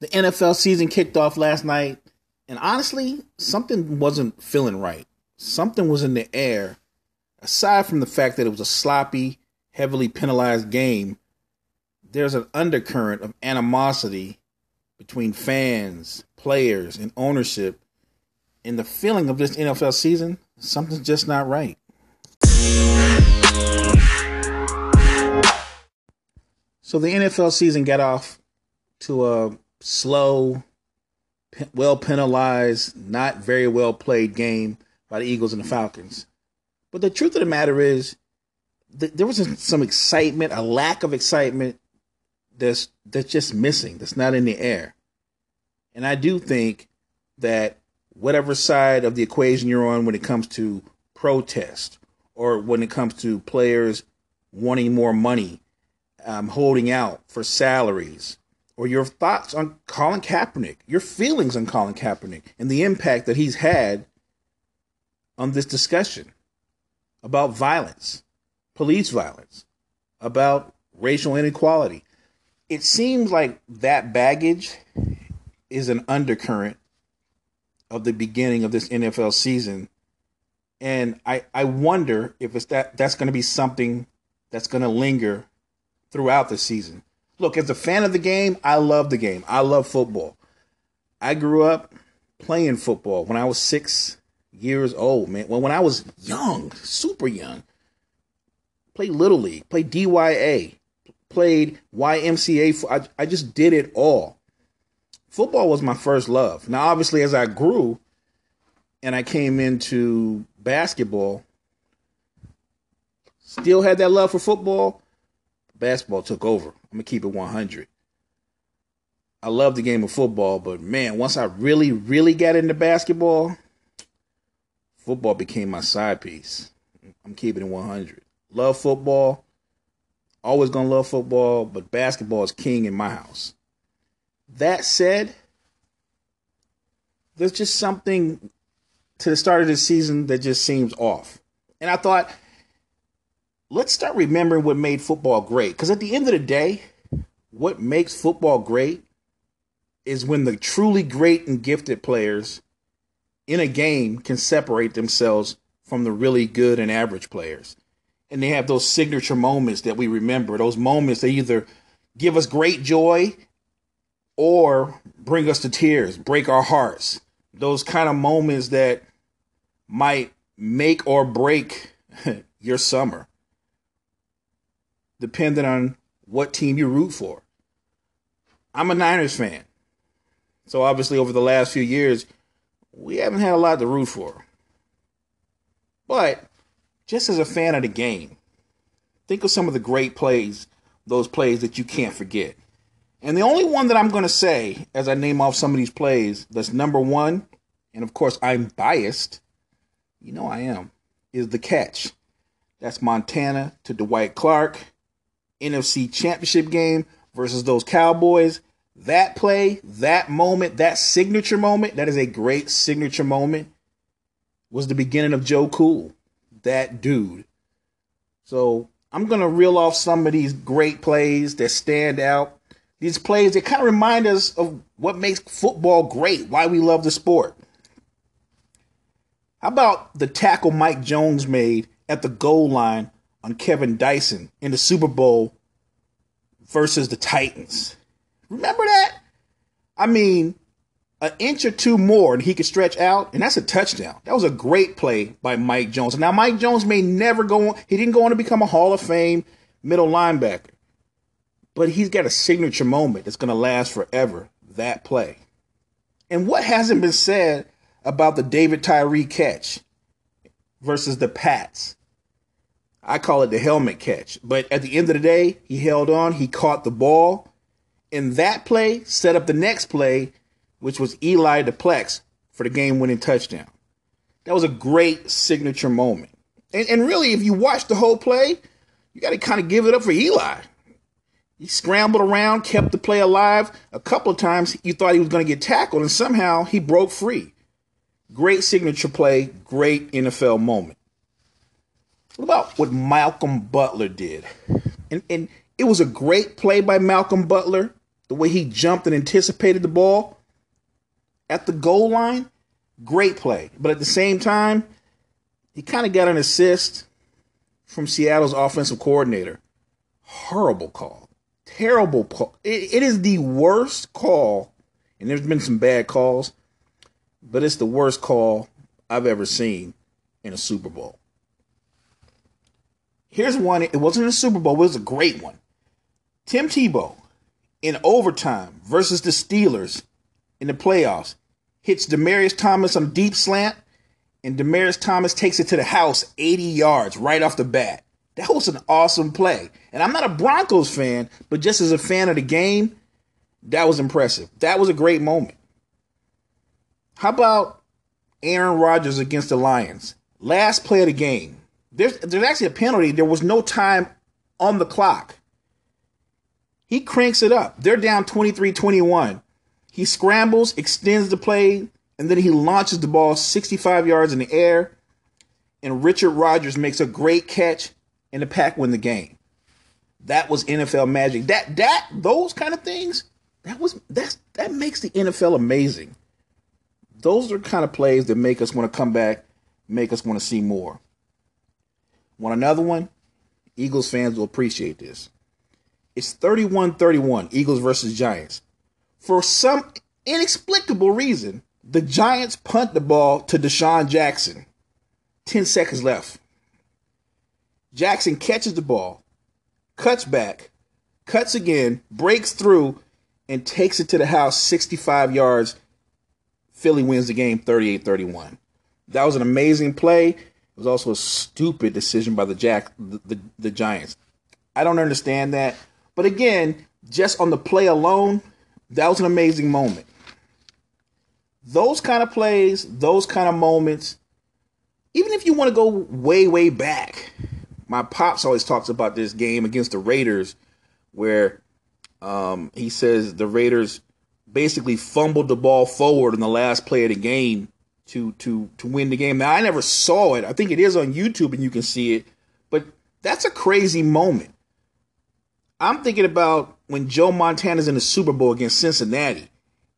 The NFL season kicked off last night, and honestly, something wasn't feeling right. Something was in the air. Aside from the fact that it was a sloppy, heavily penalized game, there's an undercurrent of animosity between fans, players, and ownership. And the feeling of this NFL season, something's just not right. So the NFL season got off to a slow, well penalized, not very well played game by the Eagles and the Falcons. But the truth of the matter is, th- there was some excitement, a lack of excitement that's that's just missing. That's not in the air. And I do think that whatever side of the equation you're on when it comes to protest or when it comes to players wanting more money, um, holding out for salaries, or your thoughts on Colin Kaepernick, your feelings on Colin Kaepernick, and the impact that he's had on this discussion about violence, police violence, about racial inequality. It seems like that baggage is an undercurrent of the beginning of this NFL season. And I, I wonder if it's that that's going to be something that's going to linger throughout the season. Look, as a fan of the game, I love the game. I love football. I grew up playing football when I was six years old, man. Well, when I was young, super young, played Little League, played DYA, played YMCA. I, I just did it all. Football was my first love. Now, obviously, as I grew and I came into basketball, still had that love for football. Basketball took over. I'm gonna keep it 100. I love the game of football, but man, once I really, really got into basketball, football became my side piece. I'm keeping it 100. Love football. Always gonna love football, but basketball is king in my house. That said, there's just something to the start of the season that just seems off. And I thought, let's start remembering what made football great. Because at the end of the day, what makes football great is when the truly great and gifted players in a game can separate themselves from the really good and average players. And they have those signature moments that we remember, those moments that either give us great joy or bring us to tears, break our hearts. Those kind of moments that might make or break your summer, depending on what team you root for. I'm a Niners fan. So obviously, over the last few years, we haven't had a lot to root for. But just as a fan of the game, think of some of the great plays, those plays that you can't forget. And the only one that I'm going to say, as I name off some of these plays, that's number one, and of course I'm biased, you know I am, is the catch. That's Montana to Dwight Clark, NFC Championship game versus those Cowboys. That play, that moment, that signature moment, that is a great signature moment, was the beginning of Joe Cool. That dude. So I'm going to reel off some of these great plays that stand out. These plays that kind of remind us of what makes football great, why we love the sport. How about the tackle Mike Jones made at the goal line on Kevin Dyson in the Super Bowl versus the Titans? Remember that? I mean, an inch or two more and he could stretch out, and that's a touchdown. That was a great play by Mike Jones. Now, Mike Jones may never go on, he didn't go on to become a Hall of Fame middle linebacker, but he's got a signature moment that's going to last forever that play. And what hasn't been said about the David Tyree catch versus the Pats? I call it the helmet catch. But at the end of the day, he held on, he caught the ball in that play set up the next play, which was Eli to Plax for the game winning touchdown. That was a great signature moment. And, and really, if you watch the whole play, you got to kind of give it up for Eli. He scrambled around, kept the play alive. A couple of times you thought he was going to get tackled, and somehow he broke free. Great signature play, great NFL moment. What about what Malcolm Butler did? And, and it was a great play by Malcolm Butler, the way he jumped and anticipated the ball at the goal line, great play. But at the same time, he kind of got an assist from Seattle's offensive coordinator. Horrible call. Terrible call. It, it is the worst call, and there's been some bad calls, but it's the worst call I've ever seen in a Super Bowl. Here's one. It wasn't a Super Bowl, it was a great one. Tim Tebow in overtime versus the Steelers in the playoffs hits Demaryius Thomas on deep slant, and Demaryius Thomas takes it to the house 80 yards right off the bat. That was an awesome play. And I'm not a Broncos fan, but just as a fan of the game, that was impressive. That was a great moment. How about Aaron Rodgers against the Lions? Last play of the game. There's there's actually a penalty. There was no time on the clock. He cranks it up. They're down 23-21. He scrambles, extends the play, and then he launches the ball 65 yards in the air. And Richard Rodgers makes a great catch, and the Pack win the game. That was NFL magic. That that those kind of things. That was that's that makes the NFL amazing. Those are kind of plays that make us want to come back, make us want to see more. Want another one? Eagles fans will appreciate this. It's 31 31, Eagles versus Giants. For some inexplicable reason, the Giants punt the ball to DeSean Jackson. 10 seconds left. Jackson catches the ball, cuts back, cuts again, breaks through, and takes it to the house 65 yards. Philly wins the game 38 31. That was an amazing play. It was also a stupid decision by the Jack the, the, the Giants. I don't understand that. But again, just on the play alone, that was an amazing moment. Those kind of plays, those kind of moments, even if you want to go way, way back, my pops always talks about this game against the Raiders where um, he says the Raiders basically fumbled the ball forward in the last play of the game to to to win the game. Now I never saw it. I think it is on YouTube and you can see it. But that's a crazy moment. I'm thinking about when Joe Montana's in the Super Bowl against Cincinnati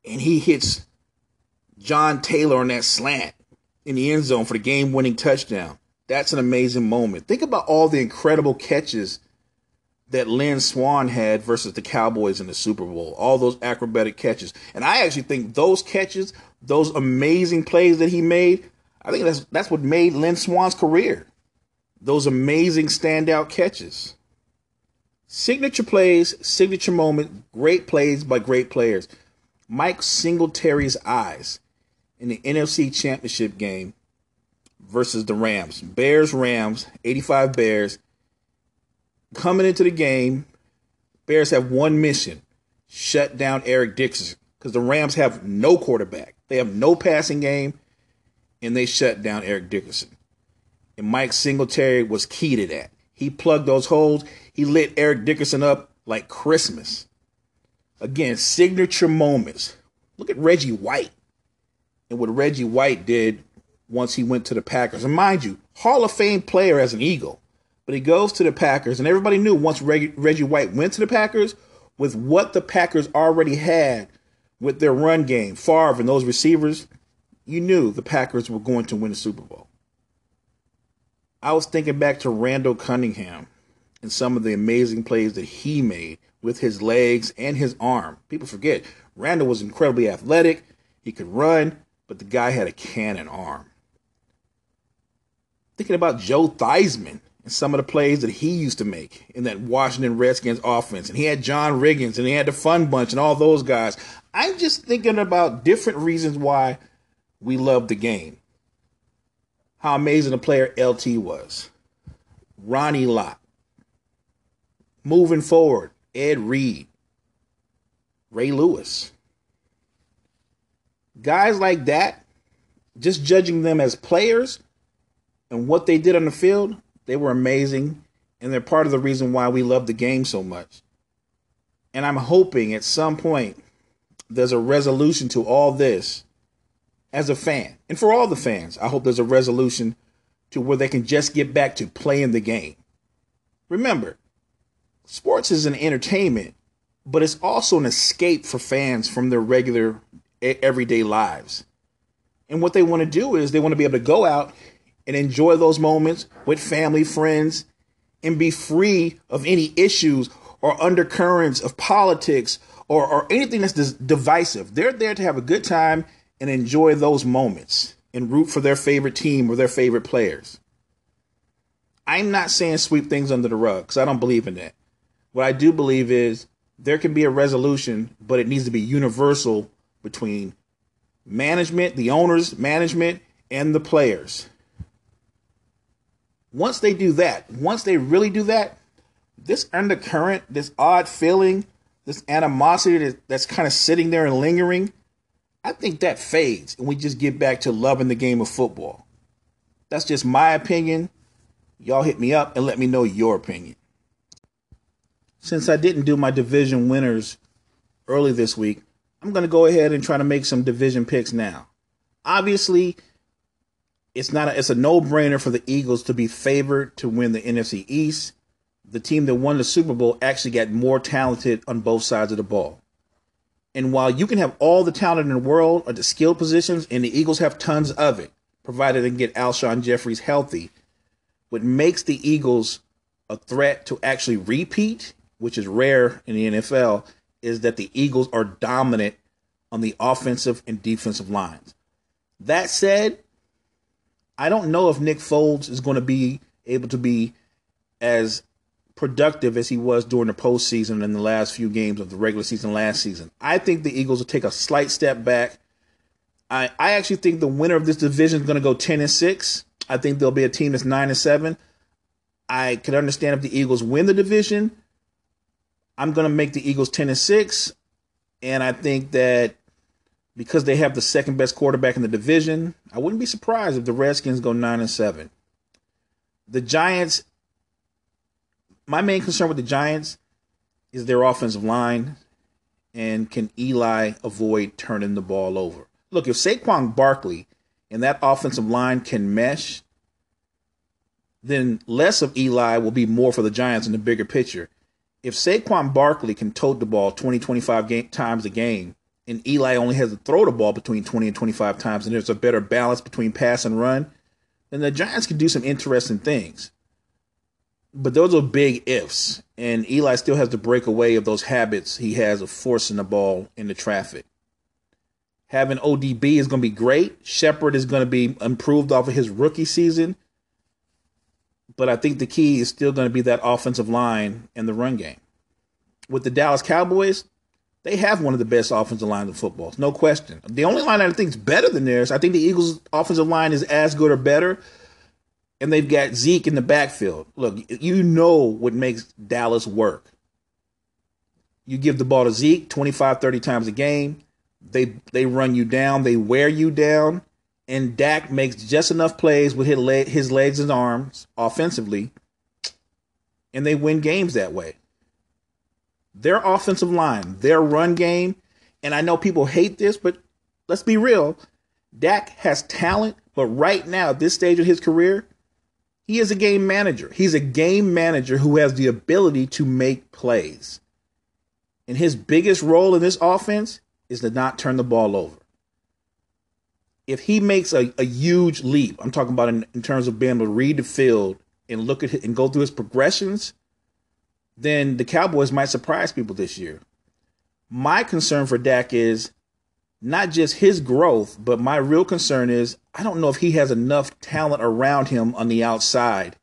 and he hits John Taylor on that slant in the end zone for the game winning touchdown. That's an amazing moment. Think about all the incredible catches that Lynn Swann had versus the Cowboys in the Super Bowl. All those acrobatic catches. And I actually think those catches, those amazing plays that he made, I think that's that's what made Lynn Swann's career. Those amazing standout catches. Signature plays, signature moment, great plays by great players. Mike Singletary's eyes in the NFC Championship game versus the Rams. Bears, Rams, 85 Bears. Coming into the game, Bears have one mission shut down Eric Dickerson because the Rams have no quarterback. They have no passing game, and they shut down Eric Dickerson. And Mike Singletary was key to that. He plugged those holes. He lit Eric Dickerson up like Christmas. Again, signature moments. Look at Reggie White and what Reggie White did once he went to the Packers. And mind you, Hall of Fame player as an Eagle. But he goes to the Packers, and everybody knew once Reggie White went to the Packers, with what the Packers already had with their run game, Favre and those receivers, you knew the Packers were going to win the Super Bowl. I was thinking back to Randall Cunningham and some of the amazing plays that he made with his legs and his arm. People forget, Randall was incredibly athletic. He could run, but the guy had a cannon arm. Thinking about Joe Theismann and some of the plays that he used to make in that Washington Redskins offense. And he had John Riggins and he had the Fun Bunch and all those guys. I'm just thinking about different reasons why we love the game. How amazing a player LT was. Ronnie Lott. Moving forward, Ed Reed. Ray Lewis. Guys like that, just judging them as players and what they did on the field, they were amazing. And they're part of the reason why we love the game so much. And I'm hoping at some point there's a resolution to all this as a fan. And for all the fans, I hope there's a resolution to where they can just get back to playing the game. Remember, sports is an entertainment, but it's also an escape for fans from their regular everyday lives. And what they want to do is they want to be able to go out and enjoy those moments with family, friends, and be free of any issues or undercurrents of politics or, or anything that's divisive. They're there to have a good time and enjoy those moments and root for their favorite team or their favorite players. I'm not saying sweep things under the rug because I don't believe in that. What I do believe is there can be a resolution, but it needs to be universal between management, the owners, management, and the players. Once they do that, once they really do that, this undercurrent, this odd feeling, this animosity that's kind of sitting there and lingering, I think that fades and we just get back to loving the game of football. That's just my opinion. Y'all hit me up and let me know your opinion. Since I didn't do my division winners early this week, I'm going to go ahead and try to make some division picks now. Obviously, it's not a, it's a no-brainer for the Eagles to be favored to win the NFC East. The team that won the Super Bowl actually got more talented on both sides of the ball. And while you can have all the talent in the world at the skill positions, and the Eagles have tons of it, provided they can get Alshon Jeffries healthy, what makes the Eagles a threat to actually repeat, which is rare in the NFL, is that the Eagles are dominant on the offensive and defensive lines. That said, I don't know if Nick Foles is going to be able to be as productive as he was during the postseason in the last few games of the regular season last season. I think the Eagles will take a slight step back. I, I actually think the winner of this division is going to go 10 and 6. I think there'll be a team that's 9 and 7. I could understand if the Eagles win the division. I'm going to make the Eagles 10 and 6. And I think that because they have the second best quarterback in the division, I wouldn't be surprised if the Redskins go nine and seven. The Giants, my main concern with the Giants is their offensive line, and can Eli avoid turning the ball over? Look, if Saquon Barkley and that offensive line can mesh, then less of Eli will be more for the Giants in the bigger picture. If Saquon Barkley can tote the ball 20, 25 game, times a game, and Eli only has to throw the ball between 20 and 25 times, and there's a better balance between pass and run, then the Giants can do some interesting things. But those are big ifs, and Eli still has to break away of those habits he has of forcing the ball into traffic. Having ODB is going to be great. Shepard is going to be improved off of his rookie season. But I think the key is still going to be that offensive line and the run game. With the Dallas Cowboys, they have one of the best offensive lines in football, no question. The only line I think is better than theirs, I think the Eagles' offensive line is as good or better, and they've got Zeke in the backfield. Look, you know what makes Dallas work. You give the ball to Zeke 25, 30 times a game. They they run you down, they wear you down, and Dak makes just enough plays with his, leg, his legs and arms offensively, and they win games that way their offensive line, their run game, and I know people hate this, but let's be real. Dak has talent, but right now, at this stage of his career, he is a game manager. He's a game manager who has the ability to make plays. And his biggest role in this offense is to not turn the ball over. If he makes a, a huge leap, I'm talking about in, in terms of being able to read the field and look at it and go through his progressions – then the Cowboys might surprise people this year. My concern for Dak is not just his growth, but my real concern is I don't know if he has enough talent around him on the outside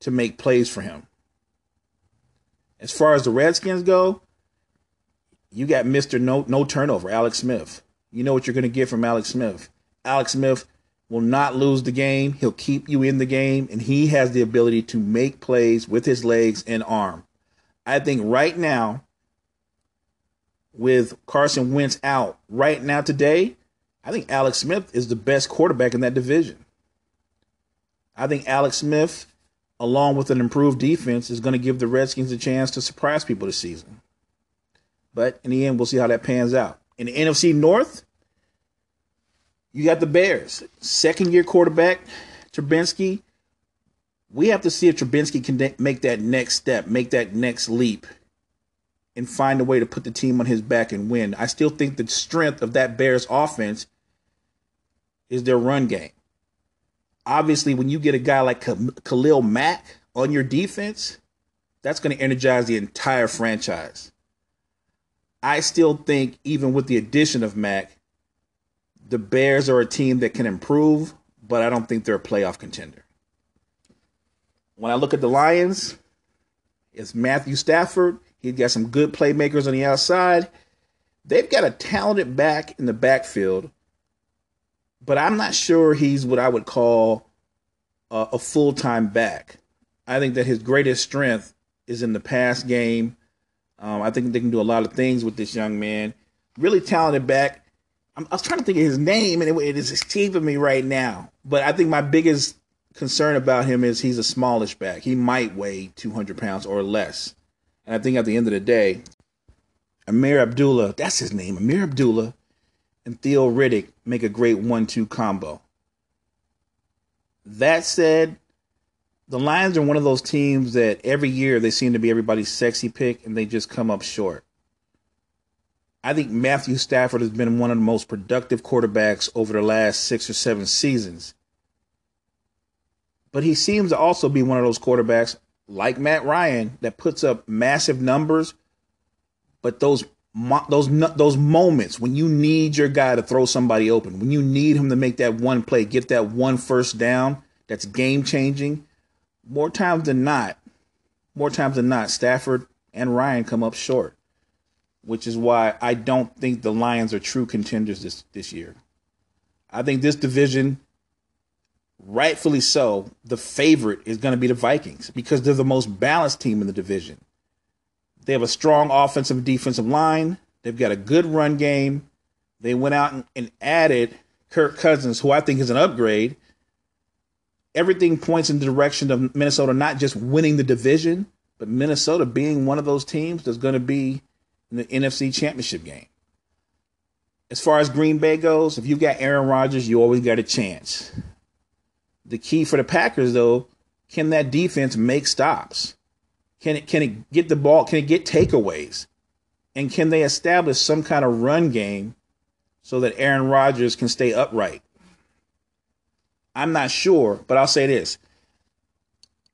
to make plays for him. As far as the Redskins go, you got Mr. No No Turnover, Alex Smith. You know what you're going to get from Alex Smith. Alex Smith will not lose the game. He'll keep you in the game, and he has the ability to make plays with his legs and arm. I think right now, with Carson Wentz out right now today, I think Alex Smith is the best quarterback in that division. I think Alex Smith, along with an improved defense, is going to give the Redskins a chance to surprise people this season. But in the end, we'll see how that pans out. In the NFC North, you got the Bears. Second year quarterback, Trubinsky. we have to see if Trubinsky can make that next step, make that next leap and find a way to put the team on his back and win. I still think the strength of that Bears offense is their run game. Obviously, when you get a guy like Khalil Mack on your defense, that's going to energize the entire franchise. I still think, even with the addition of Mack, the Bears are a team that can improve, but I don't think they're a playoff contender. When I look at the Lions, it's Matthew Stafford. He's got some good playmakers on the outside. They've got a talented back in the backfield, but I'm not sure he's what I would call a, a full time back. I think that his greatest strength is in the pass game. Um, I think they can do a lot of things with this young man. Really talented back. I was trying to think of his name, and it, it is escaping me right now. But I think my biggest concern about him is he's a smallish back. He might weigh 200 pounds or less. And I think at the end of the day, Ameer Abdullah, that's his name, Ameer Abdullah, and Theo Riddick make a great one two combo. That said, the Lions are one of those teams that every year they seem to be everybody's sexy pick and they just come up short. I think Matthew Stafford has been one of the most productive quarterbacks over the last six or seven seasons. But he seems to also be one of those quarterbacks like Matt Ryan that puts up massive numbers, but those those those moments when you need your guy to throw somebody open, when you need him to make that one play, get that one first down, that's game changing. More times than not, more times than not, Stafford and Ryan come up short, which is why I don't think the Lions are true contenders this this year. I think this division rightfully so, the favorite is going to be the Vikings because they're the most balanced team in the division. They have a strong offensive and defensive line. They've got a good run game. They went out and, and added Kirk Cousins, who I think is an upgrade. Everything points in the direction of Minnesota not just winning the division, but Minnesota being one of those teams that's going to be in the NFC Championship game. As far as Green Bay goes, if you've got Aaron Rodgers, you always got a chance. The key for the Packers, though, can that defense make stops? Can it can it get the ball? Can it get takeaways? And can they establish some kind of run game so that Aaron Rodgers can stay upright? I'm not sure, but I'll say this.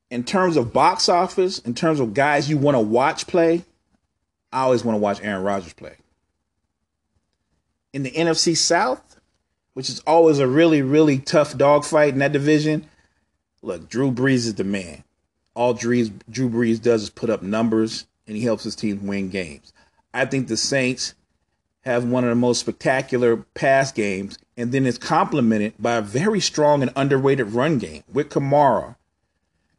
In terms of box office, in terms of guys you want to watch play, I always want to watch Aaron Rodgers play. In the NFC South, which is always a really, really tough dogfight in that division. Look, Drew Brees is the man. All Drew, Brees does is put up numbers and he helps his team win games. I think the Saints have one of the most spectacular pass games, and then it's complemented by a very strong and underrated run game with Kamara.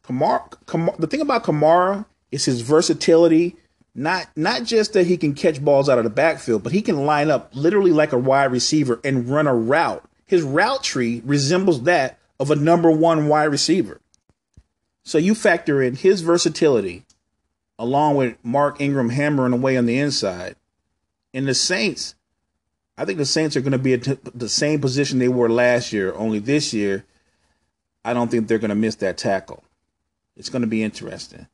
Kamara, Kamara the thing about Kamara is his versatility not not just that he can catch balls out of the backfield, but he can line up literally like a wide receiver and run a route. His route tree resembles that of a number one wide receiver. So you factor in his versatility along with Mark Ingram hammering away on the inside. And the Saints, I think the Saints are going to be at the same position they were last year, only this year, I don't think they're going to miss that tackle. It's going to be interesting.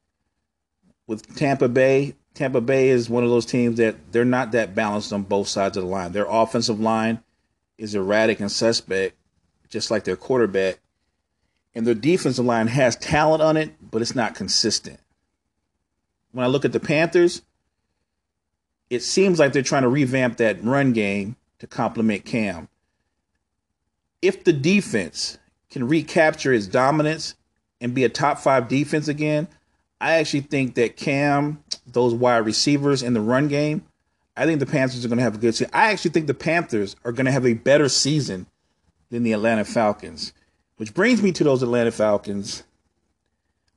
With Tampa Bay, Tampa Bay is one of those teams that they're not that balanced on both sides of the line. Their offensive line is erratic and suspect, just like their quarterback. And their defensive line has talent on it, but it's not consistent. When I look at the Panthers, it seems like they're trying to revamp that run game to complement Cam. If the defense can recapture its dominance and be a top five defense again, I actually think that Cam, those wide receivers in the run game, I think the Panthers are going to have a good season. I actually think the Panthers are going to have a better season than the Atlanta Falcons, which brings me to those Atlanta Falcons.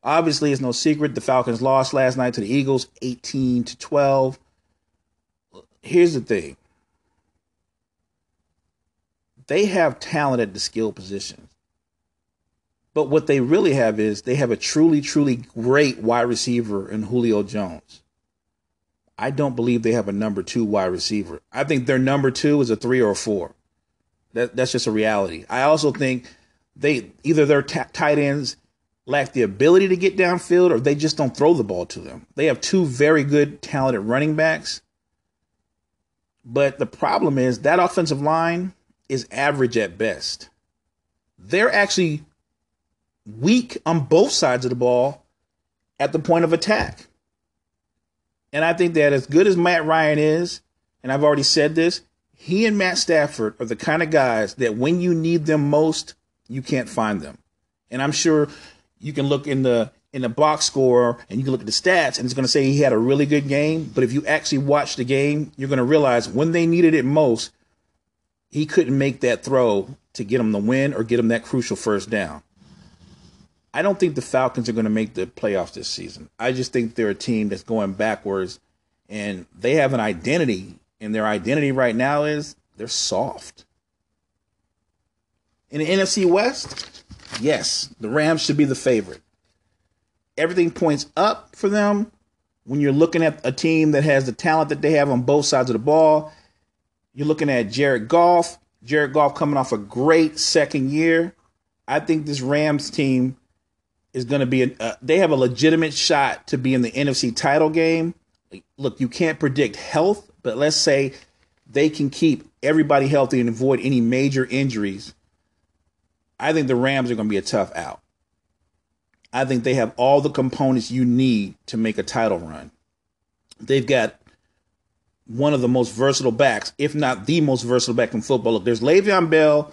Obviously, it's no secret the Falcons lost last night to the Eagles 18 to 12. Here's the thing. They have talent at the skill positions. But what they really have is they have a truly, truly great wide receiver in Julio Jones. I don't believe they have a number two wide receiver. I think their number two is a three or a four. That, that's just a reality. I also think they either their t- tight ends lack the ability to get downfield or they just don't throw the ball to them. They have two very good, talented running backs. But the problem is that offensive line is average at best. They're actually weak on both sides of the ball at the point of attack. And I think that as good as Matt Ryan is, and I've already said this, he and Matt Stafford are the kind of guys that when you need them most, you can't find them. And I'm sure you can look in the in the box score and you can look at the stats and it's going to say he had a really good game. But if you actually watch the game, you're going to realize when they needed it most, he couldn't make that throw to get them the win or get them that crucial first down. I don't think the Falcons are going to make the playoffs this season. I just think they're a team that's going backwards and they have an identity, and their identity right now is they're soft. In the NFC West, yes, the Rams should be the favorite. Everything points up for them when you're looking at a team that has the talent that they have on both sides of the ball. You're looking at Jared Goff. Jared Goff coming off a great second year. I think this Rams team is going to be a, uh, they have a legitimate shot to be in the NFC title game. Look, you can't predict health, but let's say they can keep everybody healthy and avoid any major injuries. I think the Rams are going to be a tough out. I think they have all the components you need to make a title run. They've got one of the most versatile backs, if not the most versatile back in football. Look, there's Le'Veon Bell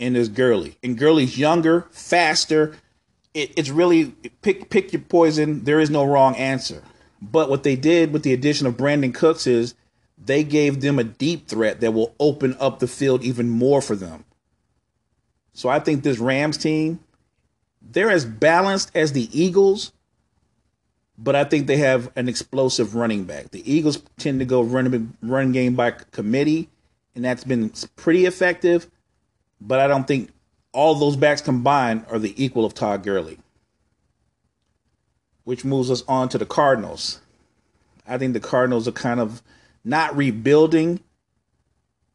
and there's Gurley. And Gurley's younger, faster, it, it's really pick pick your poison. There is no wrong answer. But what they did with the addition of Brandin Cooks is they gave them a deep threat that will open up the field even more for them. So I think this Rams team, they're as balanced as the Eagles, but I think they have an explosive running back. The Eagles tend to go run run game by committee, and that's been pretty effective. But I don't think all those backs combined are the equal of Todd Gurley. Which moves us on to the Cardinals. I think the Cardinals are kind of not rebuilding,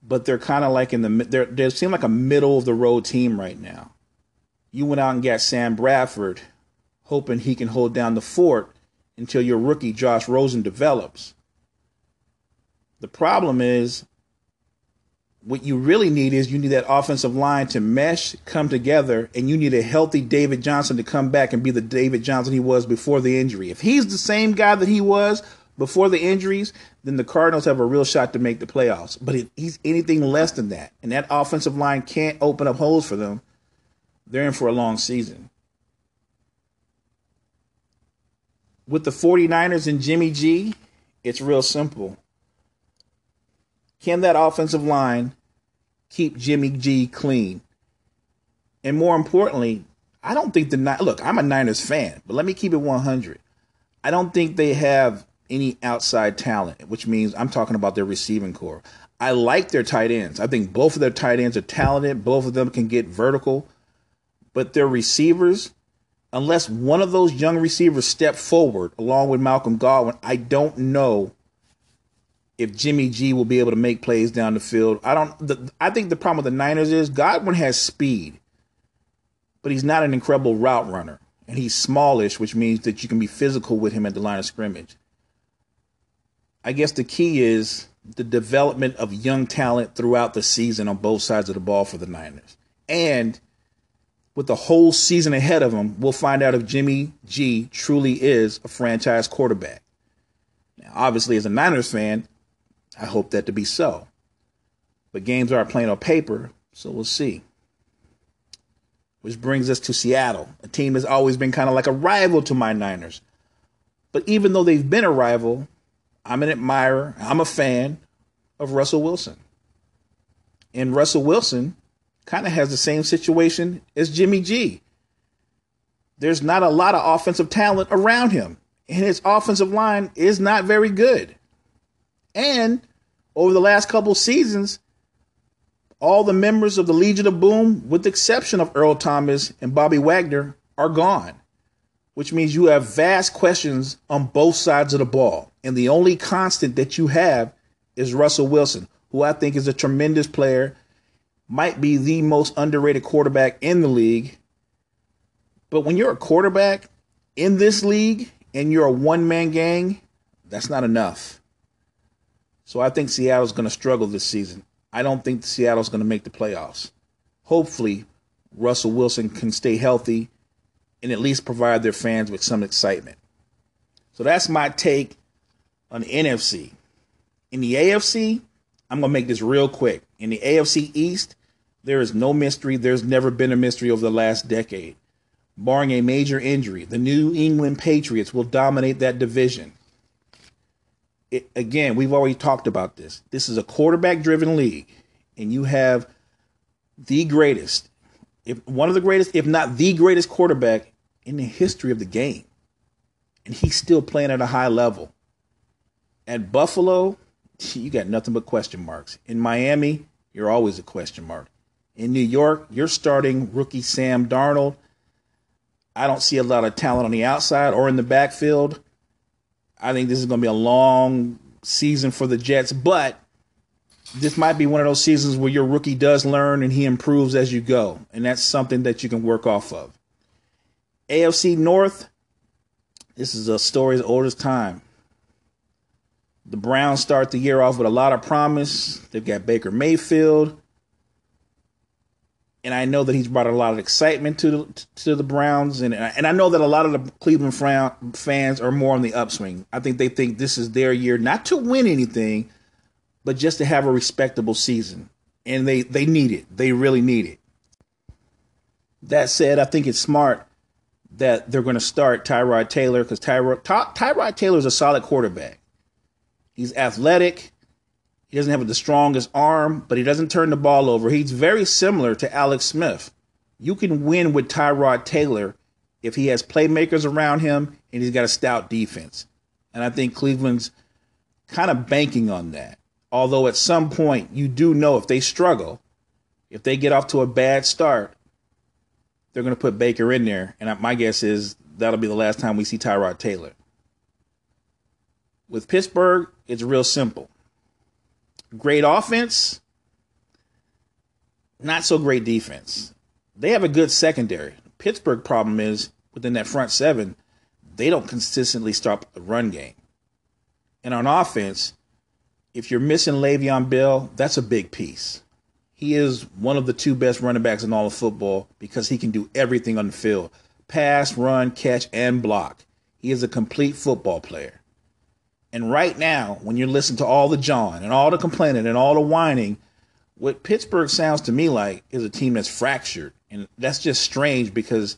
but they're kind of like in the they they seem like a middle of the road team right now. You went out and got Sam Bradford, hoping he can hold down the fort until your rookie Josh Rosen develops. The problem is what you really need is you need that offensive line to mesh, come together, and you need a healthy David Johnson to come back and be the David Johnson he was before the injury. If he's the same guy that he was before the injuries, then the Cardinals have a real shot to make the playoffs. But if he's anything less than that, and that offensive line can't open up holes for them, they're in for a long season. With the 49ers and Jimmy G, it's real simple. Can that offensive line keep Jimmy G clean? And more importantly, I don't think the look. I'm a Niners fan, but let me keep it 100. I don't think they have any outside talent, which means I'm talking about their receiving core. I like their tight ends. I think both of their tight ends are talented. Both of them can get vertical, but their receivers, unless one of those young receivers step forward along with Malcolm Godwin, I don't know if Jimmy G will be able to make plays down the field. I don't. The, I think the problem with the Niners is Godwin has speed, but he's not an incredible route runner, and he's smallish, which means that you can be physical with him at the line of scrimmage. I guess the key is the development of young talent throughout the season on both sides of the ball for the Niners, and with the whole season ahead of them, we'll find out if Jimmy G truly is a franchise quarterback. Now, obviously, as a Niners fan, I hope that to be so. But games aren't playing on paper, so we'll see. Which brings us to Seattle, a team that's always been kind of like a rival to my Niners. But even though they've been a rival, I'm an admirer, I'm a fan of Russell Wilson. And Russell Wilson kind of has the same situation as Jimmy G. There's not a lot of offensive talent around him, and his offensive line is not very good. And over the last couple seasons, all the members of the Legion of Boom, with the exception of Earl Thomas and Bobby Wagner, are gone, which means you have vast questions on both sides of the ball. And the only constant that you have is Russell Wilson, who I think is a tremendous player, might be the most underrated quarterback in the league. But when you're a quarterback in this league and you're a one man gang, that's not enough. So I think Seattle's going to struggle this season. I don't think Seattle's going to make the playoffs. Hopefully, Russell Wilson can stay healthy and at least provide their fans with some excitement. So that's my take on the NFC. In the AFC, I'm going to make this real quick. In the AFC East, there is no mystery. There's never been a mystery over the last decade. Barring a major injury, the New England Patriots will dominate that division. It, again, we've already talked about this. This is a quarterback driven league, and you have the greatest, if one of the greatest, if not the greatest quarterback in the history of the game. And he's still playing at a high level. At Buffalo, you got nothing but question marks. In Miami, you're always a question mark. In New York, you're starting rookie Sam Darnold. I don't see a lot of talent on the outside or in the backfield. I think this is going to be a long season for the Jets, but this might be one of those seasons where your rookie does learn and he improves as you go. And that's something that you can work off of. AFC North, this is a story as old as time. The Browns start the year off with a lot of promise. They've got Baker Mayfield. And I know that he's brought a lot of excitement to the, to the Browns, and and I know that a lot of the Cleveland fans are more on the upswing. I think they think this is their year, not to win anything, but just to have a respectable season, and they they need it. They really need it. That said, I think it's smart that they're going to start Tyrod Taylor because Tyrod Ty, Tyrod Taylor is a solid quarterback. He's athletic. He doesn't have the strongest arm, but he doesn't turn the ball over. He's very similar to Alex Smith. You can win with Tyrod Taylor if he has playmakers around him and he's got a stout defense. And I think Cleveland's kind of banking on that. Although at some point you do know if they struggle, if they get off to a bad start, they're going to put Baker in there. And my guess is that'll be the last time we see Tyrod Taylor. With Pittsburgh, it's real simple. Great offense, not so great defense. They have a good secondary. Pittsburgh problem is within that front seven, they don't consistently stop the run game. And on offense, if you're missing Le'Veon Bell, that's a big piece. He is one of the two best running backs in all of football because he can do everything on the field pass, run, catch, and block. He is a complete football player. And right now, when you listen to all the John and all the complaining and all the whining, what Pittsburgh sounds to me like is a team that's fractured. And that's just strange because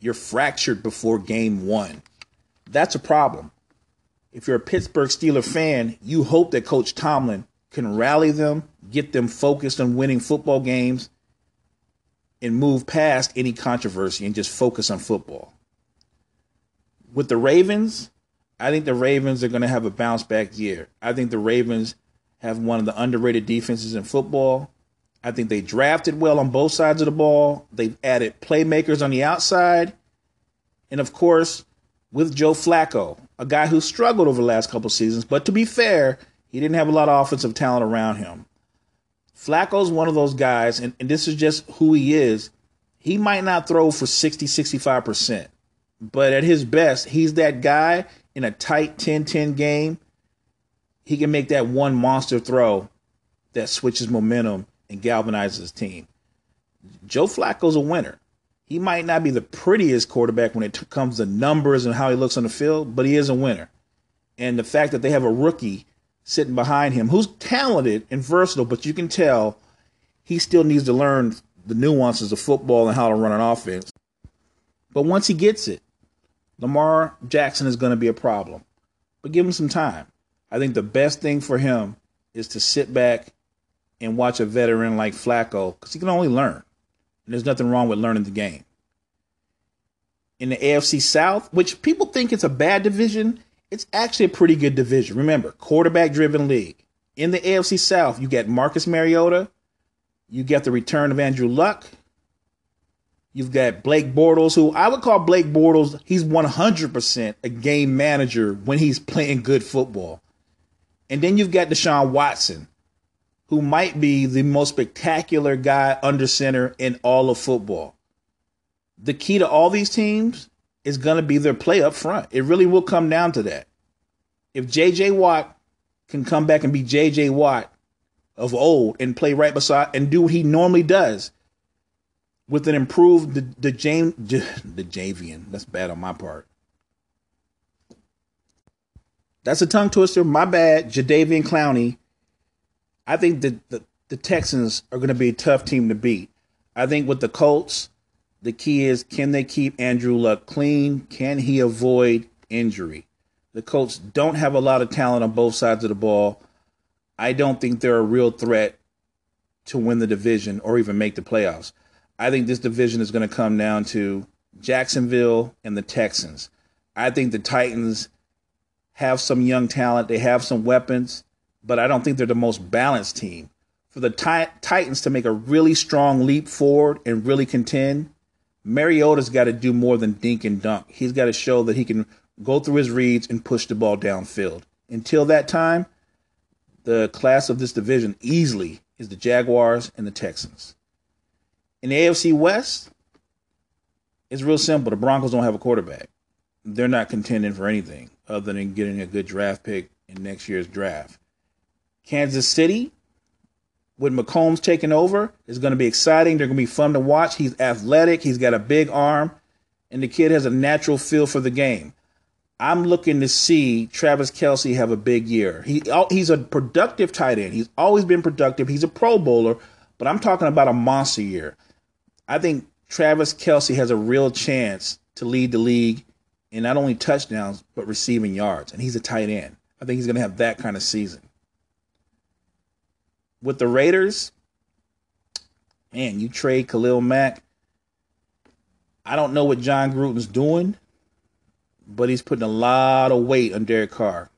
you're fractured before game one. That's a problem. If you're a Pittsburgh Steeler fan, you hope that Coach Tomlin can rally them, get them focused on winning football games, and move past any controversy and just focus on football. With the Ravens, I think the Ravens are going to have a bounce back year. I think the Ravens have one of the underrated defenses in football. I think they drafted well on both sides of the ball. They've added playmakers on the outside. And of course, with Joe Flacco, a guy who struggled over the last couple seasons, but to be fair, he didn't have a lot of offensive talent around him. Flacco's one of those guys, and, and this is just who he is. He might not throw for 60, 65%, but at his best, he's that guy in a tight 10 10 game, he can make that one monster throw that switches momentum and galvanizes his team. Joe Flacco's a winner. He might not be the prettiest quarterback when it comes to numbers and how he looks on the field, but he is a winner. And the fact that they have a rookie sitting behind him who's talented and versatile, but you can tell he still needs to learn the nuances of football and how to run an offense. But once he gets it, Lamar Jackson is going to be a problem, but give him some time. I think the best thing for him is to sit back and watch a veteran like Flacco because he can only learn. And there's nothing wrong with learning the game. In the AFC South, which people think it's a bad division, it's actually a pretty good division. Remember, quarterback driven league. In the AFC South, you get Marcus Mariota, you get the return of Andrew Luck, You've got Blake Bortles, who I would call Blake Bortles, he's 100% a game manager when he's playing good football. And then you've got Deshaun Watson, who might be the most spectacular guy under center in all of football. the key to all these teams is going to be their play up front. It really will come down to that. If JJ Watt can come back and be JJ Watt of old and play right beside and do what he normally does with an improved the, the James the Javian. That's bad on my part. That's a tongue twister. My bad, Jadeveon Clowney. I think that the, the Texans are going to be a tough team to beat. I think with the Colts, the key is can they keep Andrew Luck clean? Can he avoid injury? The Colts don't have a lot of talent on both sides of the ball. I don't think they're a real threat to win the division or even make the playoffs. I think this division is going to come down to Jacksonville and the Texans. I think the Titans have some young talent, they have some weapons, but I don't think they're the most balanced team. For the Titans to make a really strong leap forward and really contend, Mariota's got to do more than dink and dunk. He's got to show that he can go through his reads and push the ball downfield. Until that time, the class of this division easily is the Jaguars and the Texans. In the AFC West, it's real simple. The Broncos don't have a quarterback. They're not contending for anything other than getting a good draft pick in next year's draft. Kansas City, with Mahomes taking over, is going to be exciting. They're going to be fun to watch. He's athletic. He's got a big arm, and the kid has a natural feel for the game. I'm looking to see Travis Kelce have a big year. He oh, he's a productive tight end. He's always been productive. He's a Pro Bowler, but I'm talking about a monster year. I think Travis Kelce has a real chance to lead the league in not only touchdowns but receiving yards, and he's a tight end. I think he's going to have that kind of season. With the Raiders, man, you trade Khalil Mack. I don't know what Jon Gruden's doing but he's putting a lot of weight on Derek Carr.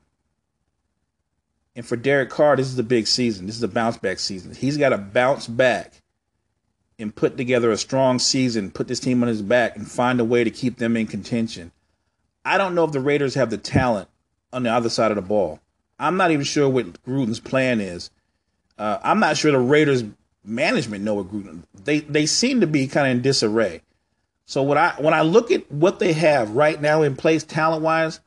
And for Derek Carr, this is a big season. This is a bounce back season. He's got to bounce back and put together a strong season, put this team on his back, and find a way to keep them in contention. I don't know if the Raiders have the talent on the other side of the ball. I'm not even sure what Gruden's plan is. Uh, I'm not sure the Raiders management know what Gruden. They they seem to be kind of in disarray. So when I when I look at what they have right now in place talent wise,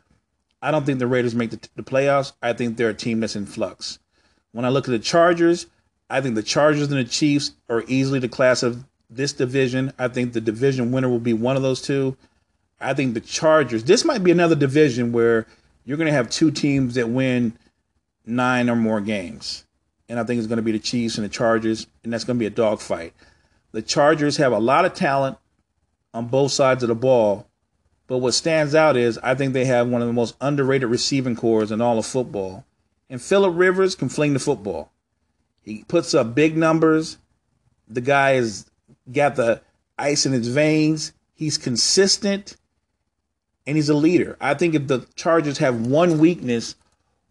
I don't think the Raiders make the, the playoffs. I think they're a team that's in flux. When I look at the Chargers, I think the Chargers and the Chiefs are easily the class of this division. I think the division winner will be one of those two. I think the Chargers. This might be another division where you're going to have two teams that win nine or more games, and I think it's going to be the Chiefs and the Chargers, and that's going to be a dogfight. The Chargers have a lot of talent on both sides of the ball. But what stands out is I think they have one of the most underrated receiving corps in all of football. And Philip Rivers can fling the football. He puts up big numbers. The guy has got the ice in his veins. He's consistent and he's a leader. I think if the Chargers have one weakness,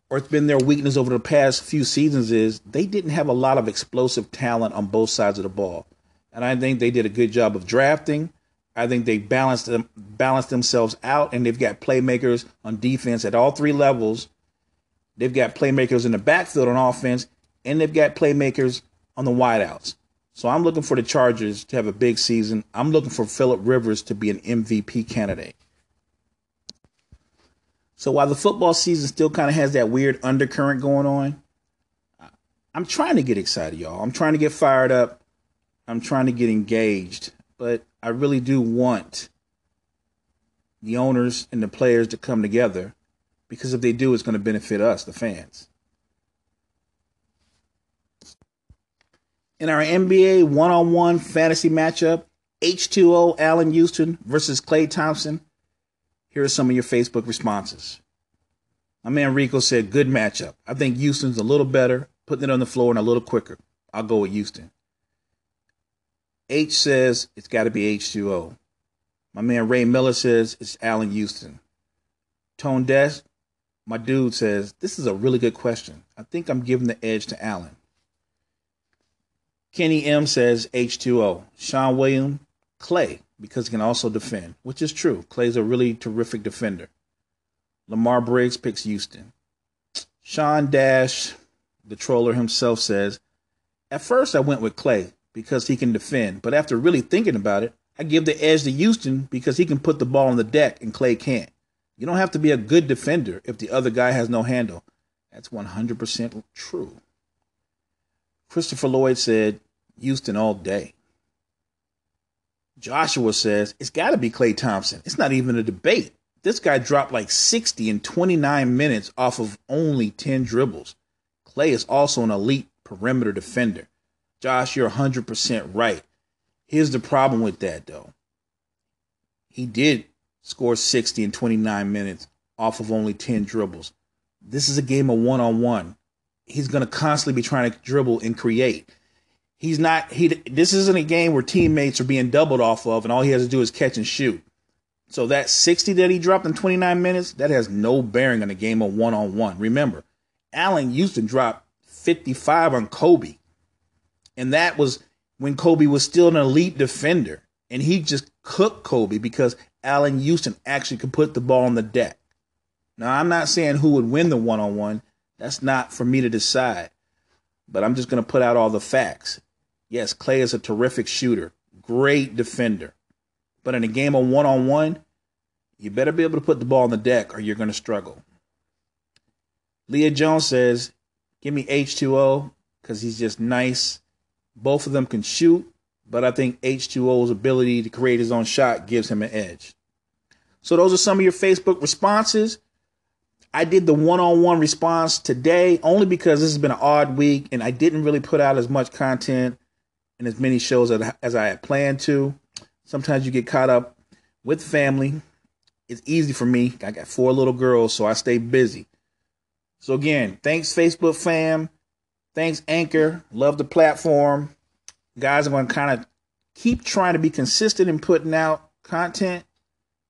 or it's been their weakness over the past few seasons, is they didn't have a lot of explosive talent on both sides of the ball. And I think they did a good job of drafting. I think they balanced them balanced themselves out, and they've got playmakers on defense at all three levels. They've got playmakers in the backfield on offense, and they've got playmakers on the wideouts. So I'm looking for the Chargers to have a big season. I'm looking for Philip Rivers to be an MVP candidate. So while the football season still kind of has that weird undercurrent going on, I'm trying to get excited, y'all. I'm trying to get fired up. I'm trying to get engaged. But I really do want the owners and the players to come together because if they do, it's going to benefit us, the fans. In our NBA one on one fantasy matchup, H2O Allan Houston versus Klay Thompson, here are some of your Facebook responses. My man Rico said, good matchup. I think Houston's a little better, putting it on the floor and a little quicker. I'll go with Houston. H says it's got to be H2O. My man Ray Miller says it's Allan Houston. Tone Desk, my dude says this is a really good question. I think I'm giving the edge to Allan. Kenny M says H2O. Sean William, Klay, because he can also defend, which is true. Klay's a really terrific defender. Lamar Briggs picks Houston. Sean Dash, the troller himself, says, At first I went with Klay because he can defend. But after really thinking about it, I give the edge to Houston because he can put the ball on the deck and Klay can't. You don't have to be a good defender if the other guy has no handle. That's 100% true. Christopher Lloyd said, Houston all day. Joshua says, it's got to be Klay Thompson. It's not even a debate. This guy dropped like 60 in 29 minutes off of only 10 dribbles. Klay is also an elite perimeter defender. Josh, you're 100% right. Here's the problem with that, though. He did score 60 in 29 minutes off of only 10 dribbles. This is a game of one on one. He's going to constantly be trying to dribble and create. He's not, he, this isn't a game where teammates are being doubled off of and all he has to do is catch and shoot. So that 60 that he dropped in 29 minutes, that has no bearing on a game of one on one. Remember, Allan Houston dropped 55 on Kobe. And that was when Kobe was still an elite defender. And he just cooked Kobe because Allan Houston actually could put the ball on the deck. Now, I'm not saying who would win the one on one. That's not for me to decide. But I'm just going to put out all the facts. Yes, Klay is a terrific shooter, great defender. But in a game of one on one, you better be able to put the ball on the deck or you're going to struggle. Leah Jones says, Give me H2O because he's just nice. Both of them can shoot, but I think H2O's ability to create his own shot gives him an edge. So, those are some of your Facebook responses. I did the one on one response today only because this has been an odd week and I didn't really put out as much content and as many shows as I had planned to. Sometimes you get caught up with family. It's easy for me. I got four little girls, so I stay busy. So again, thanks Facebook fam. Thanks Anchor. Love the platform. Guys, I'm going to kind of keep trying to be consistent in putting out content.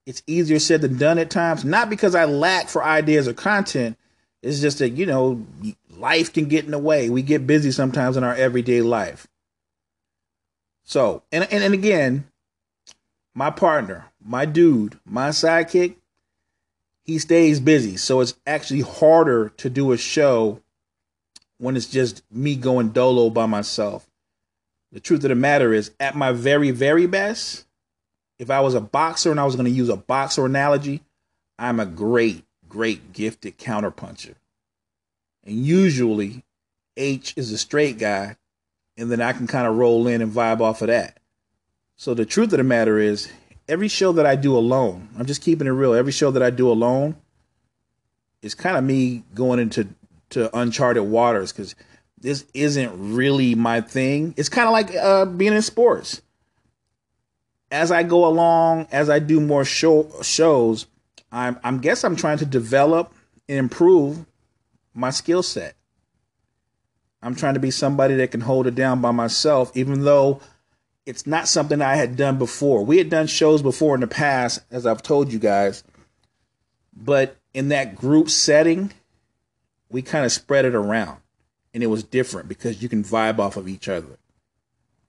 It's easier said than done at times, not because I lack for ideas or content. It's just that, you know, life can get in the way. We get busy sometimes in our everyday life. So, and, and, and again, my partner, my dude, my sidekick, he stays busy. So it's actually harder to do a show when it's just me going dolo by myself. The truth of the matter is, at my very, very best, if I was a boxer and I was going to use a boxer analogy, I'm a great, great gifted counterpuncher. And usually, H is a straight guy, and then I can kind of roll in and vibe off of that. So the truth of the matter is, every show that I do alone, I'm just keeping it real. Every show that I do alone is kind of me going into to uncharted waters because this isn't really my thing. It's kind of like uh, being in sports. As I go along, as I do more show, shows, I'm I'm guess I'm trying to develop and improve my skill set. I'm trying to be somebody that can hold it down by myself, even though it's not something I had done before. We had done shows before in the past, as I've told you guys, but in that group setting, we kind of spread it around and it was different because you can vibe off of each other.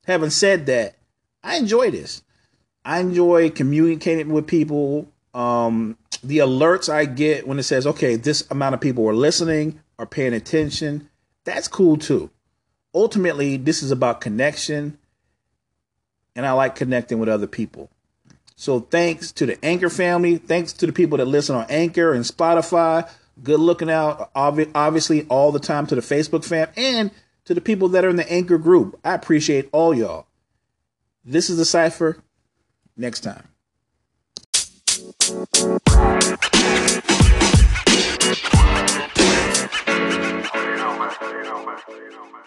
Having said that, I enjoy this. I enjoy communicating with people. Um, the alerts I get when it says, okay, this amount of people are listening are paying attention, that's cool too. Ultimately, this is about connection and I like connecting with other people. So thanks to the Anchor family. Thanks to the people that listen on Anchor and Spotify. Good looking out, obviously, all the time to the Facebook fam and to the people that are in the Anchor group. I appreciate all y'all. This is the Cipher. Next time. Know. You know, man.